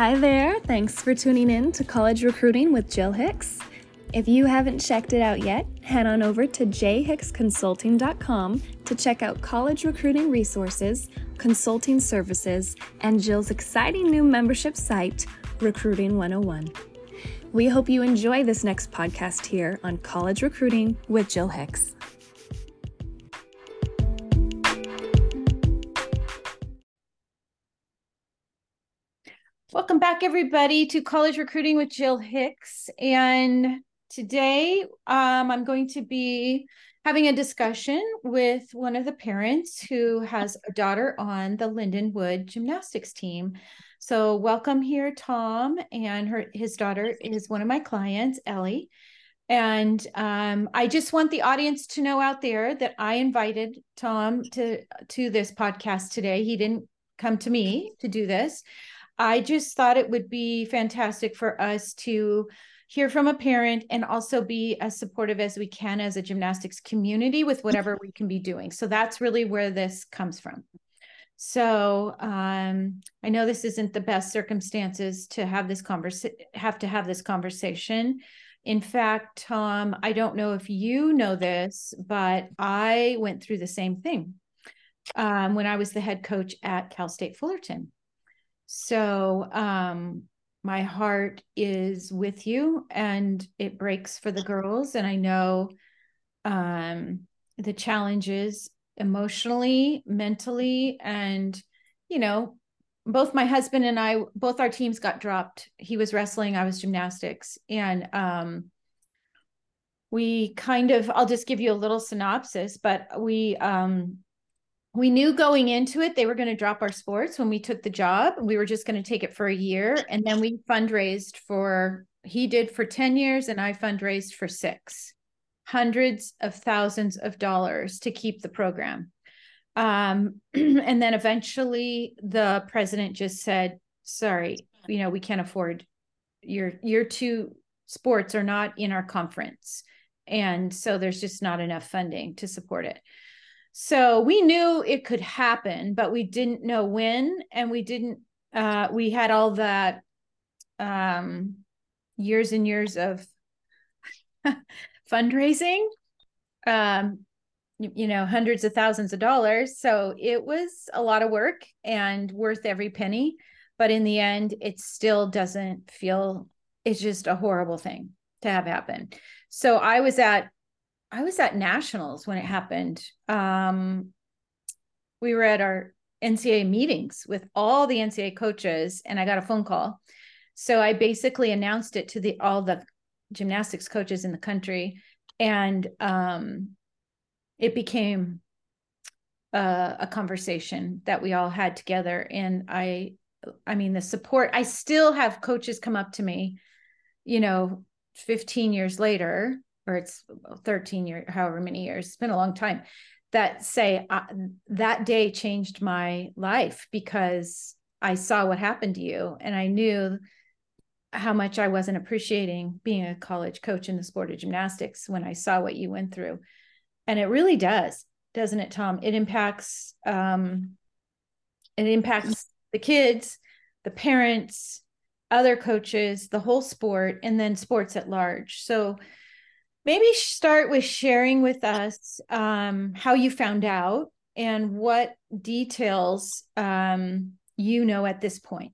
Hi there. Thanks for tuning in to College Recruiting with Jill Hicks. If you haven't checked it out yet, head on over to jhicksconsulting.com to check out college recruiting resources, consulting services, and Jill's exciting new membership site, Recruiting 101. We hope you enjoy this next podcast here on College Recruiting with Jill Hicks. Welcome back, everybody, to College Recruiting with Jill Hicks. And today um, I'm going to be having a discussion with one of the parents who has a daughter on the Lindenwood gymnastics team. So, welcome here, Tom, and her his daughter is one of my clients, Ellie. And um, I just want the audience to know out there that I invited Tom to to this podcast today. He didn't come to me to do this. I just thought it would be fantastic for us to hear from a parent and also be as supportive as we can as a gymnastics community with whatever we can be doing. So that's really where this comes from. So um, I know this isn't the best circumstances to have this conversation, have to have this conversation. In fact, Tom, I don't know if you know this, but I went through the same thing um, when I was the head coach at Cal State Fullerton. So um, my heart is with you and it breaks for the girls. And I know um, the challenges emotionally, mentally, and, you know, both my husband and I, both our teams got dropped. He was wrestling, I was gymnastics. And um, we kind of, I'll just give you a little synopsis, but we, um, we knew going into it they were going to drop our sports when we took the job. We were just going to take it for a year and then we fundraised for he did for 10 years and i fundraised for six. Hundreds of thousands of dollars to keep the program. Um, and then eventually the president just said sorry you know we can't afford your your two sports are not in our conference. And so there's just not enough funding to support it so we knew it could happen, but we didn't know when. And we didn't, uh, we had all that um, years and years of fundraising, um, you, you know, hundreds of thousands of dollars. So it was a lot of work and worth every penny. But in the end, it still doesn't feel, it's just a horrible thing to have happen. So I was at I was at nationals when it happened. Um, we were at our NCA meetings with all the NCA coaches, and I got a phone call. So I basically announced it to the all the gymnastics coaches in the country, and um, it became a, a conversation that we all had together. And I, I mean, the support. I still have coaches come up to me, you know, 15 years later or it's 13 years, however many years, it's been a long time, that say uh, that day changed my life because I saw what happened to you and I knew how much I wasn't appreciating being a college coach in the sport of gymnastics when I saw what you went through. And it really does, doesn't it, Tom? It impacts um, it impacts the kids, the parents, other coaches, the whole sport, and then sports at large. So maybe start with sharing with us um, how you found out and what details um, you know at this point.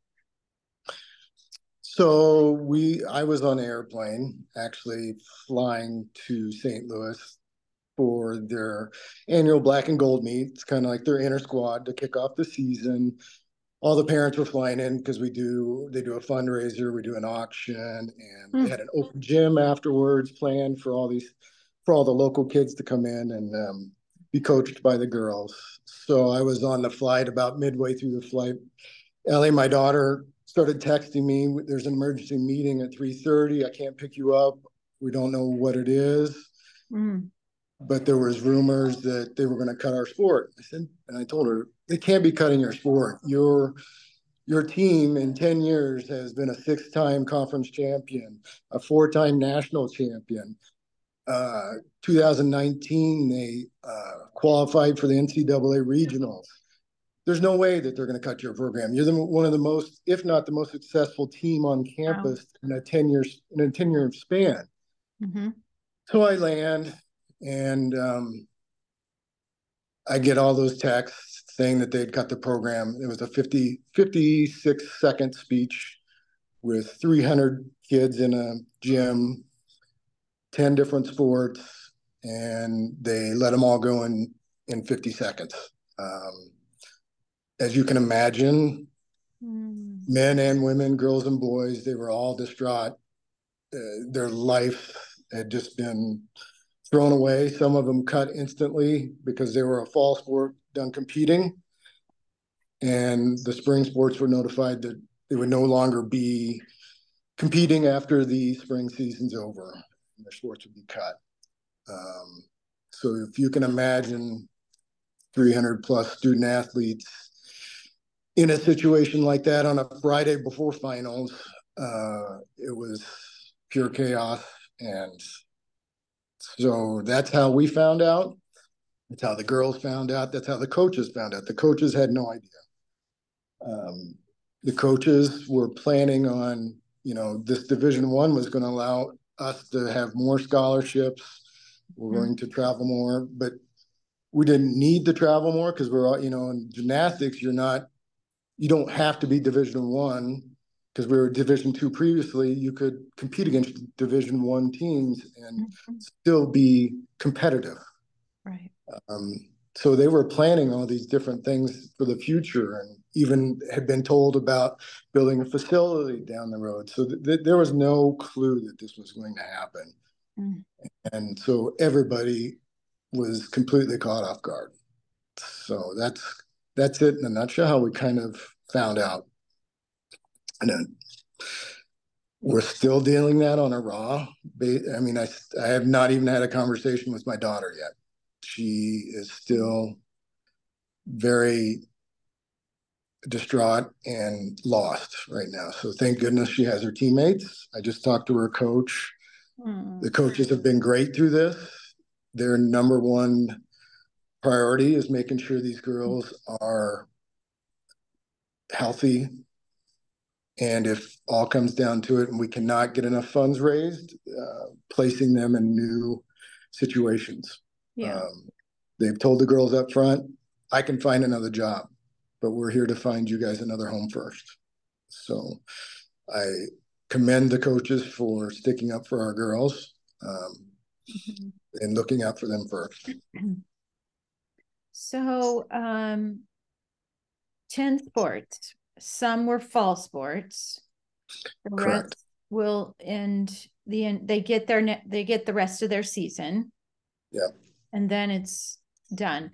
So we, I was on an airplane actually flying to St. Louis for their annual black and gold meet. It's kind of like their inner squad to kick off the season all the parents were flying in because we do they do a fundraiser we do an auction and mm. they had an open gym afterwards planned for all these for all the local kids to come in and um, be coached by the girls. So i was on the flight about midway through the flight. Ellie my daughter started texting me there's an emergency meeting at 3.30 i can't pick you up. We don't know what it is. Mm but there was rumors that they were going to cut our sport. I said, and I told her they can't be cutting your sport. Your your team in 10 years has been a six-time conference champion, a four-time national champion. Uh, 2019, they uh, qualified for the NCAA regionals. there's no way that they're going to cut your program. You're the, one of the most, if not the most successful team on campus wow. in a 10 years in a 10 year span. Mm-hmm. So I land and um, I get all those texts saying that they'd cut the program. It was a 50, 56 second speech with 300 kids in a gym, 10 different sports, and they let them all go in, in 50 seconds. Um, as you can imagine, mm. men and women, girls and boys, they were all distraught. Uh, their life had just been thrown away. Some of them cut instantly because they were a fall sport done competing. And the spring sports were notified that they would no longer be competing after the spring season's over. And their sports would be cut. Um, so if you can imagine 300 plus student athletes in a situation like that on a Friday before finals, uh, it was pure chaos. And so that's how we found out. That's how the girls found out. That's how the coaches found out. The coaches had no idea. Um, the coaches were planning on, you know, this Division One was going to allow us to have more scholarships. We're mm-hmm. going to travel more, but we didn't need to travel more because we're all, you know, in gymnastics, you're not, you don't have to be Division One because we were Division Two previously. You could compete against Division One teams and mm-hmm. still be competitive. Right. Um, so they were planning all these different things for the future and even had been told about building a facility down the road so th- th- there was no clue that this was going to happen mm. and so everybody was completely caught off guard so that's that's it in a nutshell how we kind of found out and then we're still dealing that on a raw i mean I, I have not even had a conversation with my daughter yet she is still very distraught and lost right now. So thank goodness she has her teammates. I just talked to her coach. Mm. The coaches have been great through this. Their number one priority is making sure these girls are healthy. And if all comes down to it and we cannot get enough funds raised, uh, placing them in new situations. Yeah. Um, they've told the girls up front, I can find another job, but we're here to find you guys another home first. So I commend the coaches for sticking up for our girls um, mm-hmm. and looking out for them first. So, um, 10 sports, some were fall sports. The Correct. will end the end, they get their they get the rest of their season. Yeah and then it's done.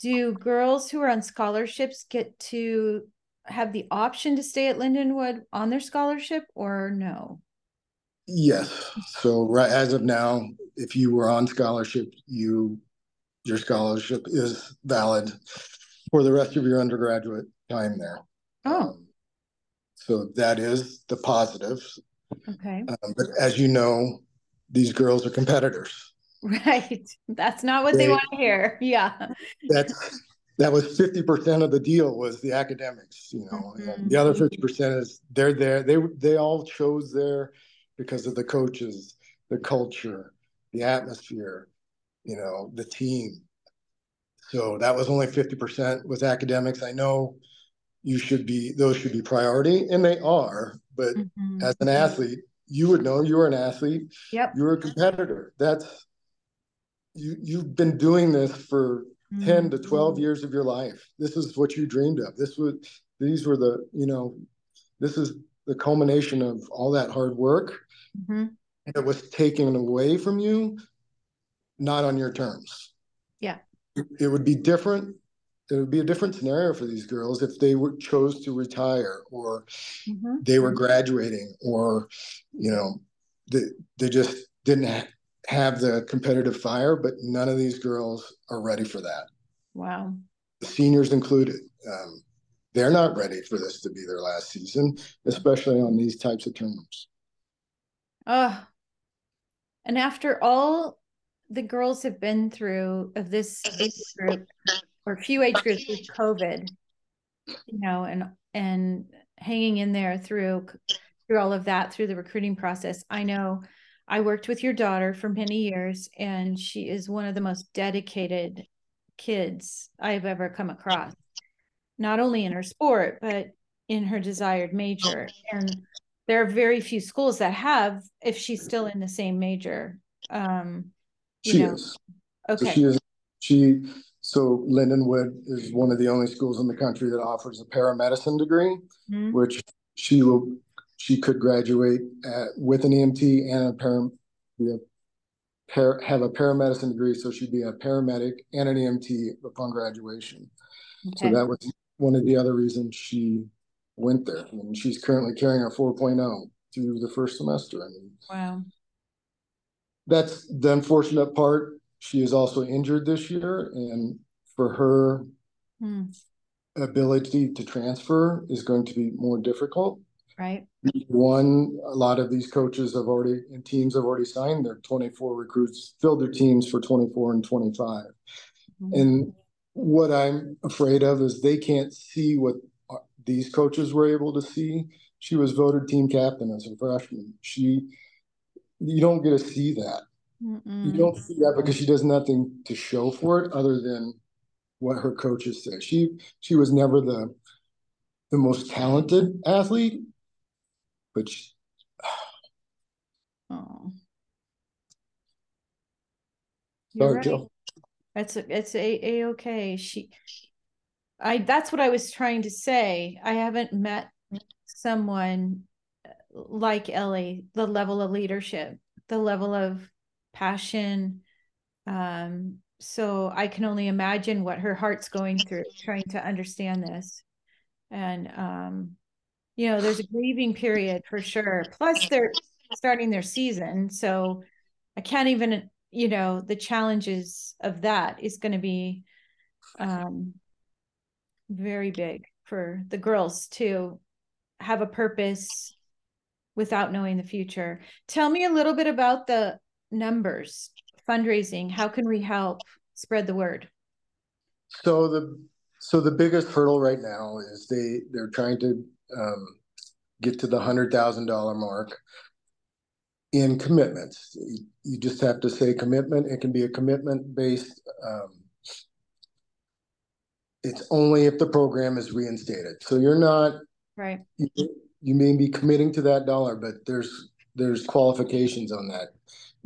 Do girls who are on scholarships get to have the option to stay at Lindenwood on their scholarship or no? Yes. So right as of now, if you were on scholarship, you your scholarship is valid for the rest of your undergraduate time there. Oh. So that is the positives. Okay. Um, but as you know, these girls are competitors. Right. That's not what they, they want to hear. Yeah. That's that was 50% of the deal was the academics, you know. Mm-hmm. the other 50% is they're there. They they all chose there because of the coaches, the culture, the atmosphere, you know, the team. So that was only 50% was academics. I know you should be those should be priority and they are, but mm-hmm. as an athlete, you would know you're an athlete. Yep. You're a competitor. That's you you've been doing this for mm-hmm. 10 to 12 years of your life this is what you dreamed of this was these were the you know this is the culmination of all that hard work mm-hmm. and it was taken away from you not on your terms yeah it would be different it would be a different scenario for these girls if they were chose to retire or mm-hmm. they were graduating or you know they, they just didn't have the competitive fire, but none of these girls are ready for that. Wow. The seniors included. Um, they're not ready for this to be their last season, especially on these types of terms. Oh, and after all the girls have been through of this group or few age groups with COVID, you know, and and hanging in there through through all of that through the recruiting process. I know I worked with your daughter for many years, and she is one of the most dedicated kids I've ever come across, not only in her sport, but in her desired major. And there are very few schools that have, if she's still in the same major. Um, she know. is. Okay. So she is. She so Lindenwood is one of the only schools in the country that offers a paramedicine degree, mm-hmm. which she will she could graduate at, with an EMT and a param, be a have a paramedicine degree, so she'd be a paramedic and an EMT upon graduation. Okay. So that was one of the other reasons she went there. I mean, she's currently carrying a 4.0 through the first semester. I mean, wow. That's the unfortunate part. She is also injured this year, and for her hmm. ability to transfer is going to be more difficult. Right. One, a lot of these coaches have already and teams have already signed their 24 recruits, filled their teams for 24 and 25. Mm-hmm. And what I'm afraid of is they can't see what these coaches were able to see. She was voted team captain as a freshman. She, you don't get to see that. Mm-mm. You don't see that because she does nothing to show for it other than what her coaches say. She she was never the the most talented athlete, but she, oh. Sorry, right. Jill. It's a, it's a, a okay. She, I that's what I was trying to say. I haven't met someone uh, like Ellie, the level of leadership, the level of passion. Um, so I can only imagine what her heart's going through trying to understand this. And um, you know, there's a grieving period for sure. Plus, they're starting their season. So I can't even, you know, the challenges of that is going to be um, very big for the girls to have a purpose without knowing the future. Tell me a little bit about the numbers, fundraising. How can we help spread the word? So the so the biggest hurdle right now is they they're trying to um, get to the hundred thousand dollar mark in commitments. You, you, just have to say commitment. It can be a commitment based. Um, it's only if the program is reinstated. So you're not right. You, you may be committing to that dollar, but there's there's qualifications on that.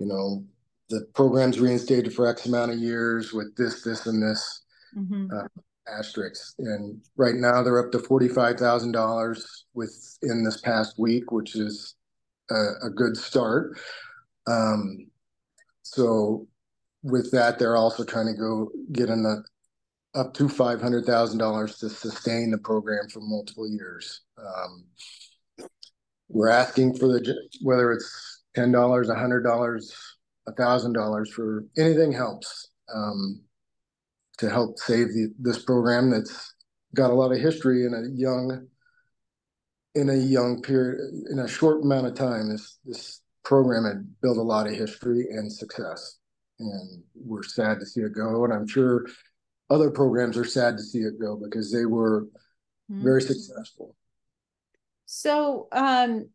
You know, the program's reinstated for X amount of years with this, this, and this. Mm-hmm. Uh, asterisks. And right now they're up to $45,000 within this past week, which is a, a good start. Um, so with that, they're also trying to go get in the up to $500,000 to sustain the program for multiple years. Um, we're asking for the, whether it's $10, $100, $1,000 for anything helps. Um, to help save the, this program that's got a lot of history in a young in a young period in a short amount of time this this program had built a lot of history and success and we're sad to see it go and i'm sure other programs are sad to see it go because they were mm-hmm. very successful so um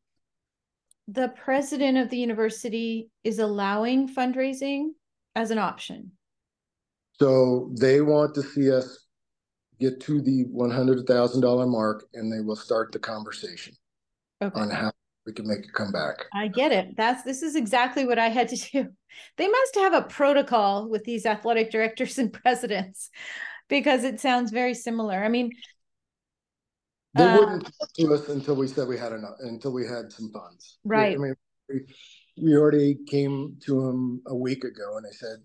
the president of the university is allowing fundraising as an option so they want to see us get to the $100,000 mark and they will start the conversation okay. on how we can make it come back. I get it. That's this is exactly what I had to do. They must have a protocol with these athletic directors and presidents because it sounds very similar. I mean, they uh, wouldn't talk to us until we said we had enough, until we had some funds. Right. I mean, we, we already came to them a week ago and they said,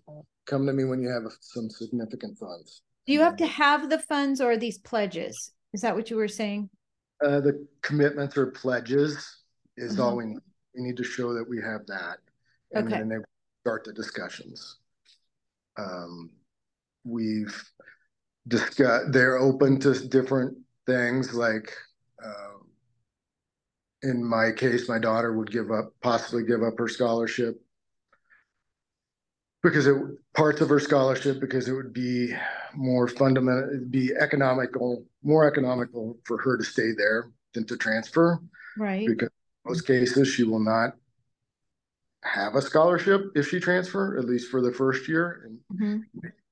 come to me when you have some significant funds. Do you have to have the funds or these pledges? Is that what you were saying? Uh, the commitments or pledges is mm-hmm. all we need. We need to show that we have that. And okay. then they start the discussions. Um, we've discussed, they're open to different things like, uh, in my case, my daughter would give up, possibly give up her scholarship. Because it parts of her scholarship because it would be more fundamental it'd be economical more economical for her to stay there than to transfer. Right. Because in most cases she will not have a scholarship if she transfer at least for the first year mm-hmm.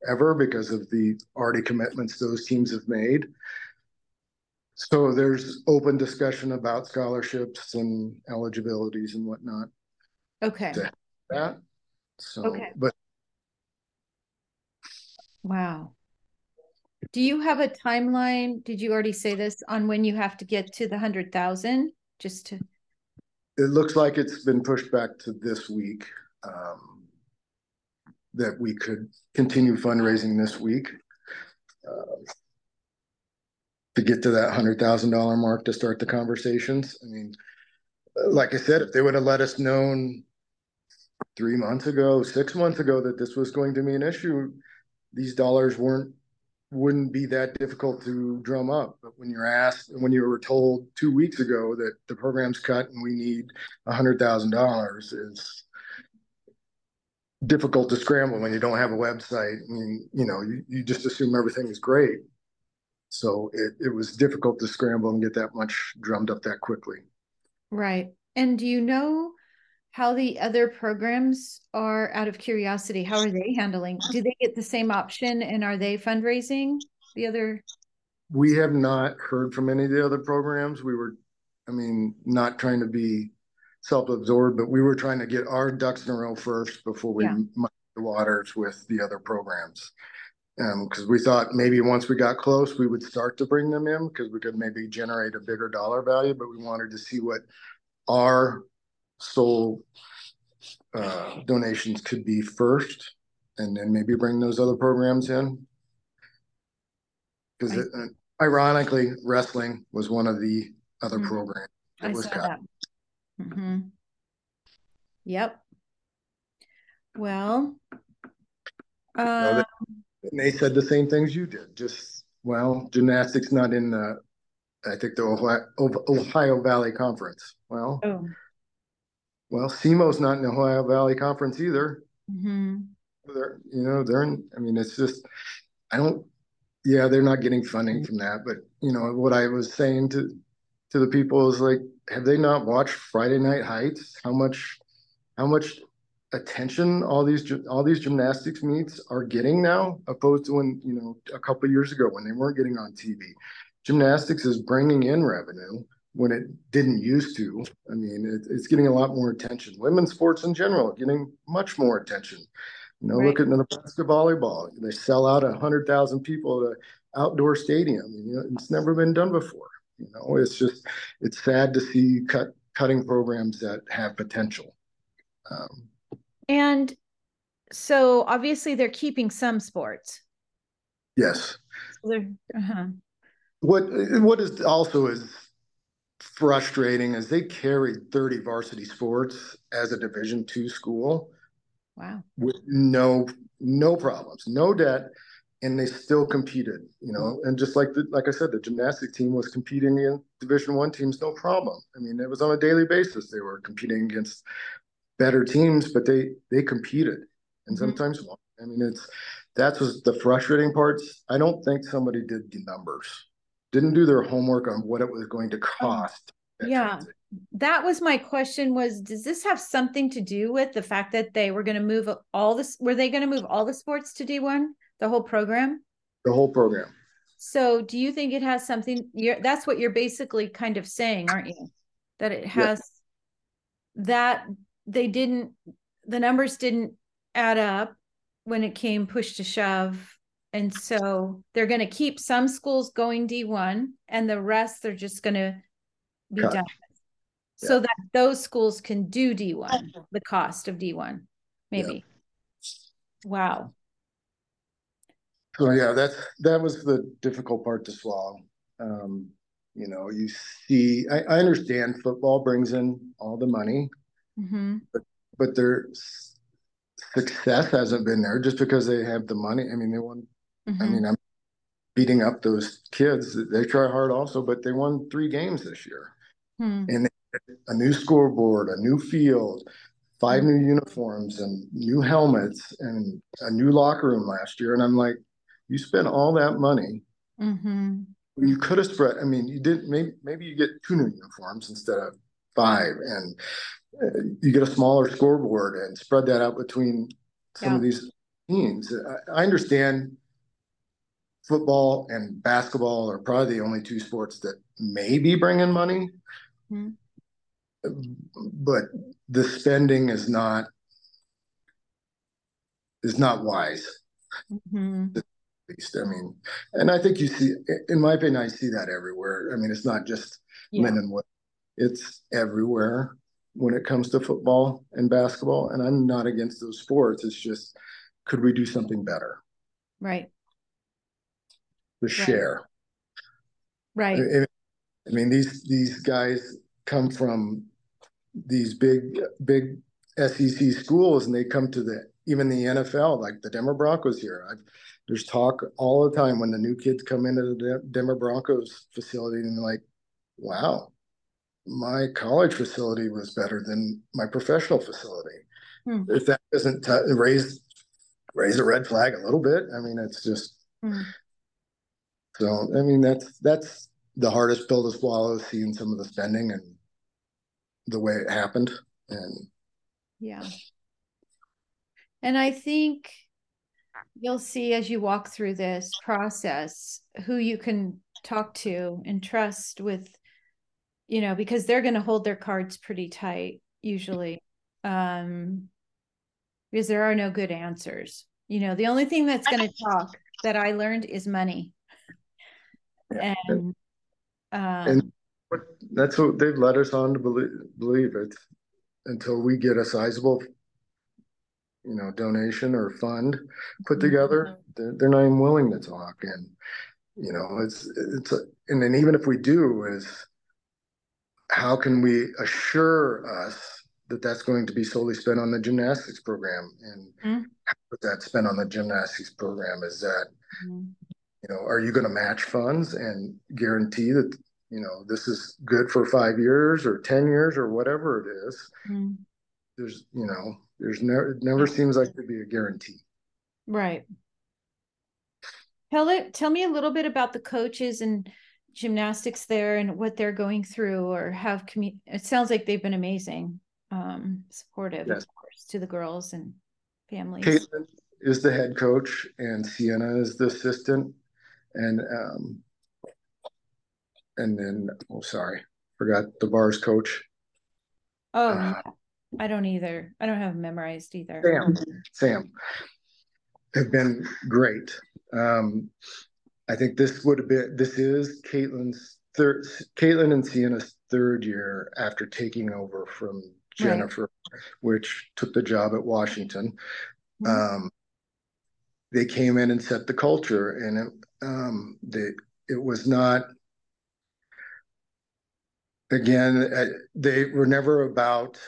ever because of the already commitments those teams have made so there's open discussion about scholarships and eligibilities and whatnot. Okay. That so okay. but wow. Do you have a timeline? Did you already say this on when you have to get to the hundred thousand? Just to it looks like it's been pushed back to this week um, that we could continue fundraising this week. Uh, to get to that hundred thousand dollar mark to start the conversations. I mean, like I said, if they would have let us known three months ago, six months ago that this was going to be an issue, these dollars weren't wouldn't be that difficult to drum up. But when you're asked, when you were told two weeks ago that the program's cut and we need a hundred thousand dollars, is difficult to scramble when you don't have a website. I mean, you know, you, you just assume everything is great. So it, it was difficult to scramble and get that much drummed up that quickly. Right. And do you know how the other programs are out of curiosity? How are they handling? Do they get the same option and are they fundraising the other? We have not heard from any of the other programs. We were, I mean, not trying to be self-absorbed, but we were trying to get our ducks in a row first before we yeah. the waters with the other programs because um, we thought maybe once we got close, we would start to bring them in because we could maybe generate a bigger dollar value. But we wanted to see what our sole uh, donations could be first, and then maybe bring those other programs in. Because uh, ironically, wrestling was one of the other mm-hmm. programs that I was cut. That. Mm-hmm. Yep. Well, uh, and they said the same things you did. Just well, gymnastics not in the, I think the Ohio, Ohio Valley Conference. Well, oh. well, SEMO's not in the Ohio Valley Conference either. Mm-hmm. They're, you know, they're in. I mean, it's just, I don't. Yeah, they're not getting funding from that. But you know, what I was saying to to the people is like, have they not watched Friday Night Heights? How much, how much attention all these all these gymnastics meets are getting now, opposed to when you know a couple years ago when they weren't getting on TV. Gymnastics is bringing in revenue when it didn't used to. I mean, it, it's getting a lot more attention. Women's sports in general getting much more attention. You know, right. look at Nebraska volleyball. They sell out a hundred thousand people at an outdoor stadium. You know, it's never been done before. You know, it's just it's sad to see cut cutting programs that have potential. Um, and so obviously they're keeping some sports. Yes. So uh-huh. What what is also is frustrating is they carried 30 varsity sports as a division two school. Wow. With no no problems, no debt, and they still competed, you know, and just like the, like I said, the gymnastic team was competing in division one teams, no problem. I mean, it was on a daily basis. They were competing against better teams, but they they competed and mm-hmm. sometimes won. I mean, it's that was the frustrating parts. I don't think somebody did the numbers, didn't do their homework on what it was going to cost. yeah. Transit. That was my question was does this have something to do with the fact that they were going to move all this were they going to move all the sports to D1 the whole program the whole program so do you think it has something you're that's what you're basically kind of saying aren't you that it has that they didn't the numbers didn't add up when it came push to shove and so they're going to keep some schools going d1 and the rest they're just going to be Cut. done yeah. so that those schools can do d1 the cost of d1 maybe yeah. wow so yeah that's that was the difficult part to swallow um you know you see I, I understand football brings in all the money Mm-hmm. But, but their success hasn't been there just because they have the money. I mean, they won. Mm-hmm. I mean, I'm beating up those kids. They try hard also, but they won three games this year. Mm. And a new scoreboard, a new field, five new uniforms and new helmets and a new locker room last year. And I'm like, you spent all that money. Mm-hmm. You could have spread. I mean, you did. Maybe maybe you get two new uniforms instead of five, and you get a smaller scoreboard and spread that out between some Yeah. of these teams. I, I understand football and basketball are probably the only two sports that maybe bring in money, Mhm. but the spending is not is not wise. Mm-hmm. at least. I mean, and I think you see, in my opinion, I see that everywhere. I mean, it's not just Yeah. men and women; it's everywhere when it comes to football and basketball. And I'm not against those sports. It's just, could we do something better Right. to share? Right. I, I mean, these these guys come from these big big SEC schools, and they come to the even the NFL, like the Denver Broncos here. I've, there's talk all the time when the new kids come into the De- Denver Broncos facility, and they're like, "Wow, my college facility was better than my professional facility." Hmm. If that doesn't t- raise raise a red flag a little bit, I mean, it's just Hmm. so. I mean, that's that's the hardest pill to swallow, seeing some of the spending and the way it happened, and Yeah. And I think you'll see as you walk through this process who you can talk to and trust with, you know, because they're going to hold their cards pretty tight usually. Um, because there are no good answers. You know, the only thing that's going to talk that I learned is money. Yeah. And um And- that's what they've led us on to believe, believe it until we get a sizable, you know, donation or fund put together. They're, they're not even willing to talk. And, you know, it's, it's, a, and then even if we do is how can we assure us that that's going to be solely spent on the gymnastics program and Mhm. how is that spent on the gymnastics program? Is that Mhm. you know, are you going to match funds and guarantee that, you know, this is good for five years or 10 years or whatever it is? Mhm. There's, you know, there's never, it never seems like to be a guarantee. Right. Tell it, tell me a little bit about the coaches and gymnastics there and what they're going through or have commu- it sounds like they've been amazing. Um, supportive, Yes. of course, to the girls and families. Caitlin is the head coach and Sienna is the assistant. And, um, and then, oh, sorry, forgot the bars coach, Oh, uh, yeah. I don't either. I don't have memorized either. Sam, Sam, have been great. Um, I think this would have been, this is Caitlin's third, Caitlin and Sienna's third year after taking over from Jennifer, which took the job at Washington. Mhm. Um, they came in and set the culture, and it, um, they, it was not. Again, they were never about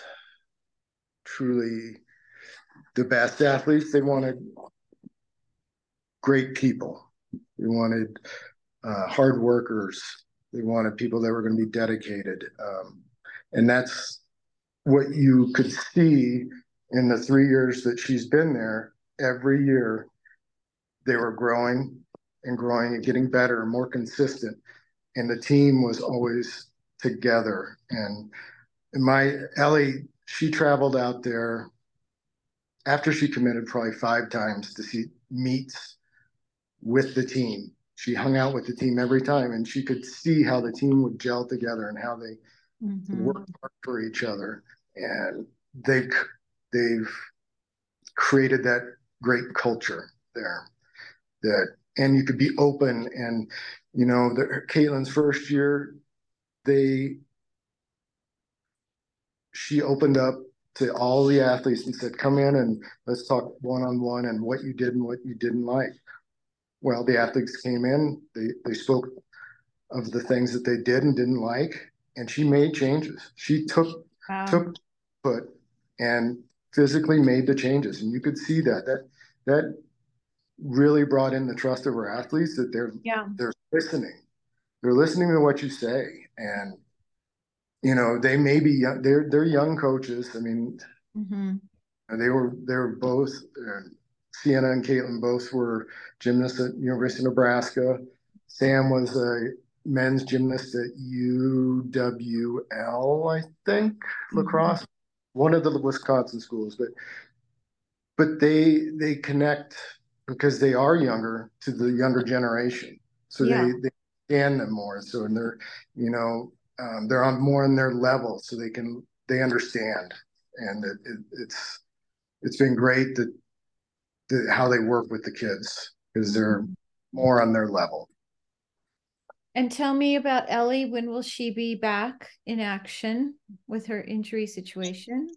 truly the best athletes. They wanted great people. They wanted uh, hard workers. They wanted people that were going to be dedicated. Um, and that's what you could see in the three years that she's been there. Every year, they were growing and growing and getting better and more consistent. And the team was always together. And my Ellie, she traveled out there after she committed probably five times to see meets with the team. She hung out with the team every time and she could see how the team would gel together and how they Mhm. work hard for each other. And they they've created that great culture there. That and you could be open and you know the, Caitlin's first year, they she opened up to all the athletes and said, "Come in and let's talk one on one and what you did and what you didn't like." Well, the athletes came in, they they spoke of the things that they did and didn't like, and she made changes. She took Wow. took put and physically made the changes, and you could see that that that really brought in the trust of our athletes that they're Yeah. they're listening, they're listening to what you say, and you know they may be young, they're they're young coaches. I mean, Mm-hmm. They were they were both uh, Sienna and Caitlin both were gymnasts at University of Nebraska. Sam was a men's gymnast at UWL, I think, mm-hmm. La Crosse, one of the Wisconsin schools. But but they they connect because they are younger to the younger generation, so yeah. they they understand them more. So and they're you know um, they're on more on their level, so they can they understand, and it, it, it's it's been great that, that how they work with the kids because they're more on their level. And tell me about Ellie. When will she be back in action with her injury situation?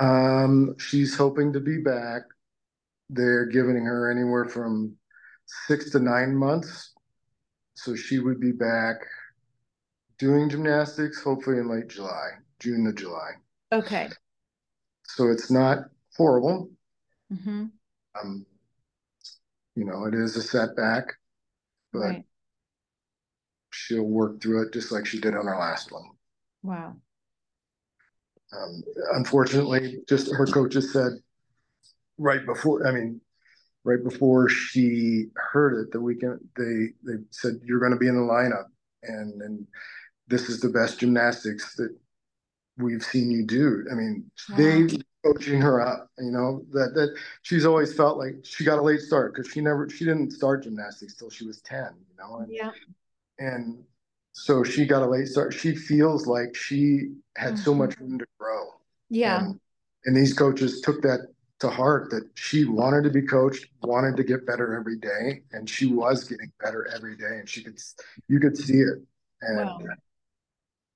Um, she's hoping to be back. They're giving her anywhere from six to nine months. So she would be back doing gymnastics, hopefully in late July, June to July. Okay. So it's not horrible. Mm-hmm. Um, you know, it is a setback, but right. she'll work through it just like she did on her last one. Wow. Um, unfortunately, just her coaches said right before, I mean, right before she heard it, the weekend they they said you're going to be in the lineup, and and this is the best gymnastics that we've seen you do. I mean, wow. they coaching her up, you know, that that she's always felt like she got a late start because she never she didn't start gymnastics till she was 10, you know. And, yeah. And so she got a late start. She feels like she had mm-hmm. so much room to grow. Yeah. And, and these coaches took that to heart that she wanted to be coached, wanted to get better every day, and she was getting better every day, and she could you could see it. And wow.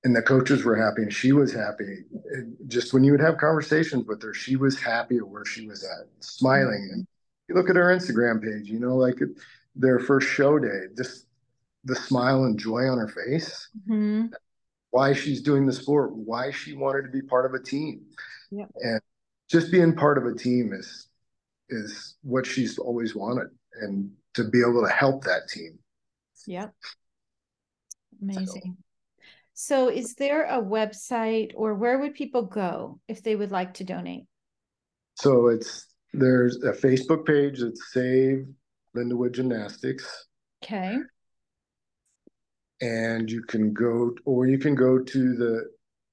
And the coaches were happy, and she was happy. It, just when you would have conversations with her, she was happy at where she was at, smiling. And you look at her Instagram page, you know, like their first show day, just the smile and joy on her face. Mm-hmm. Why she's doing the sport, why she wanted to be part of a team. Yeah. And just being part of a team is is what she's always wanted and to be able to help that team. Yep. Amazing. So, so is there a website or where would people go if they would like to donate? So it's there's a Facebook page that's Save Lindenwood Gymnastics. Okay and you can go or you can go to the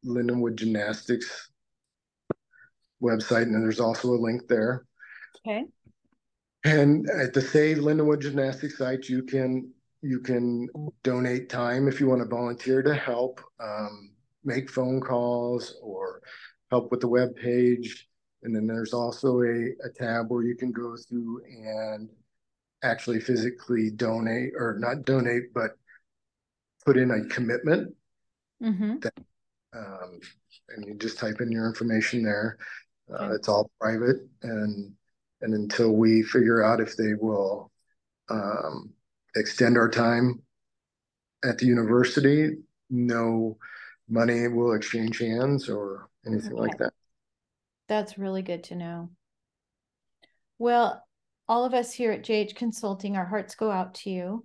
Lindenwood Gymnastics website, and there's also a link there. Okay. And at the Save Lindenwood Gymnastics site, you can you can donate time if you want to volunteer to help, um, make phone calls or help with the web page. And then there's also a, a tab where you can go through and actually physically donate or not donate, but put in a commitment mm-hmm. that, um, and you just type in your information there. Uh, okay. It's all private, and and until we figure out if they will um, extend our time at the university, no money will exchange hands or anything okay. like that. That's really good to know. Well, all of us here at JH Consulting, our hearts go out to you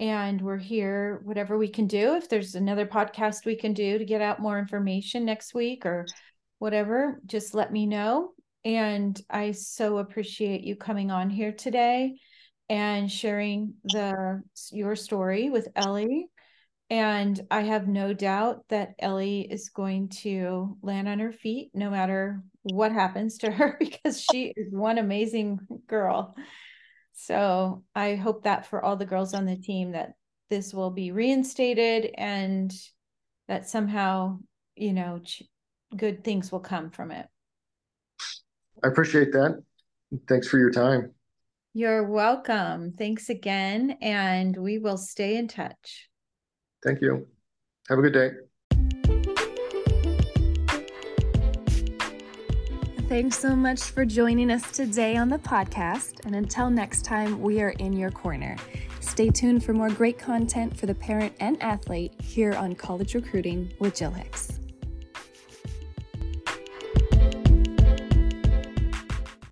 and we're here whatever we can do if there's another podcast we can do to get out more information next week or whatever just let me know and i so appreciate you coming on here today and sharing the your story with ellie and i have no doubt that ellie is going to land on her feet no matter what happens to her because she is one amazing girl so I hope that for all the girls on the team that this will be reinstated and that somehow, you know, good things will come from it. I appreciate that. Thanks for your time. You're welcome. Thanks again. And we will stay in touch. Thank you. Have a good day. Thanks so much for joining us today on the podcast. And until next time, we are in your corner. Stay tuned for more great content for the parent and athlete here on College Recruiting with Jill Hicks.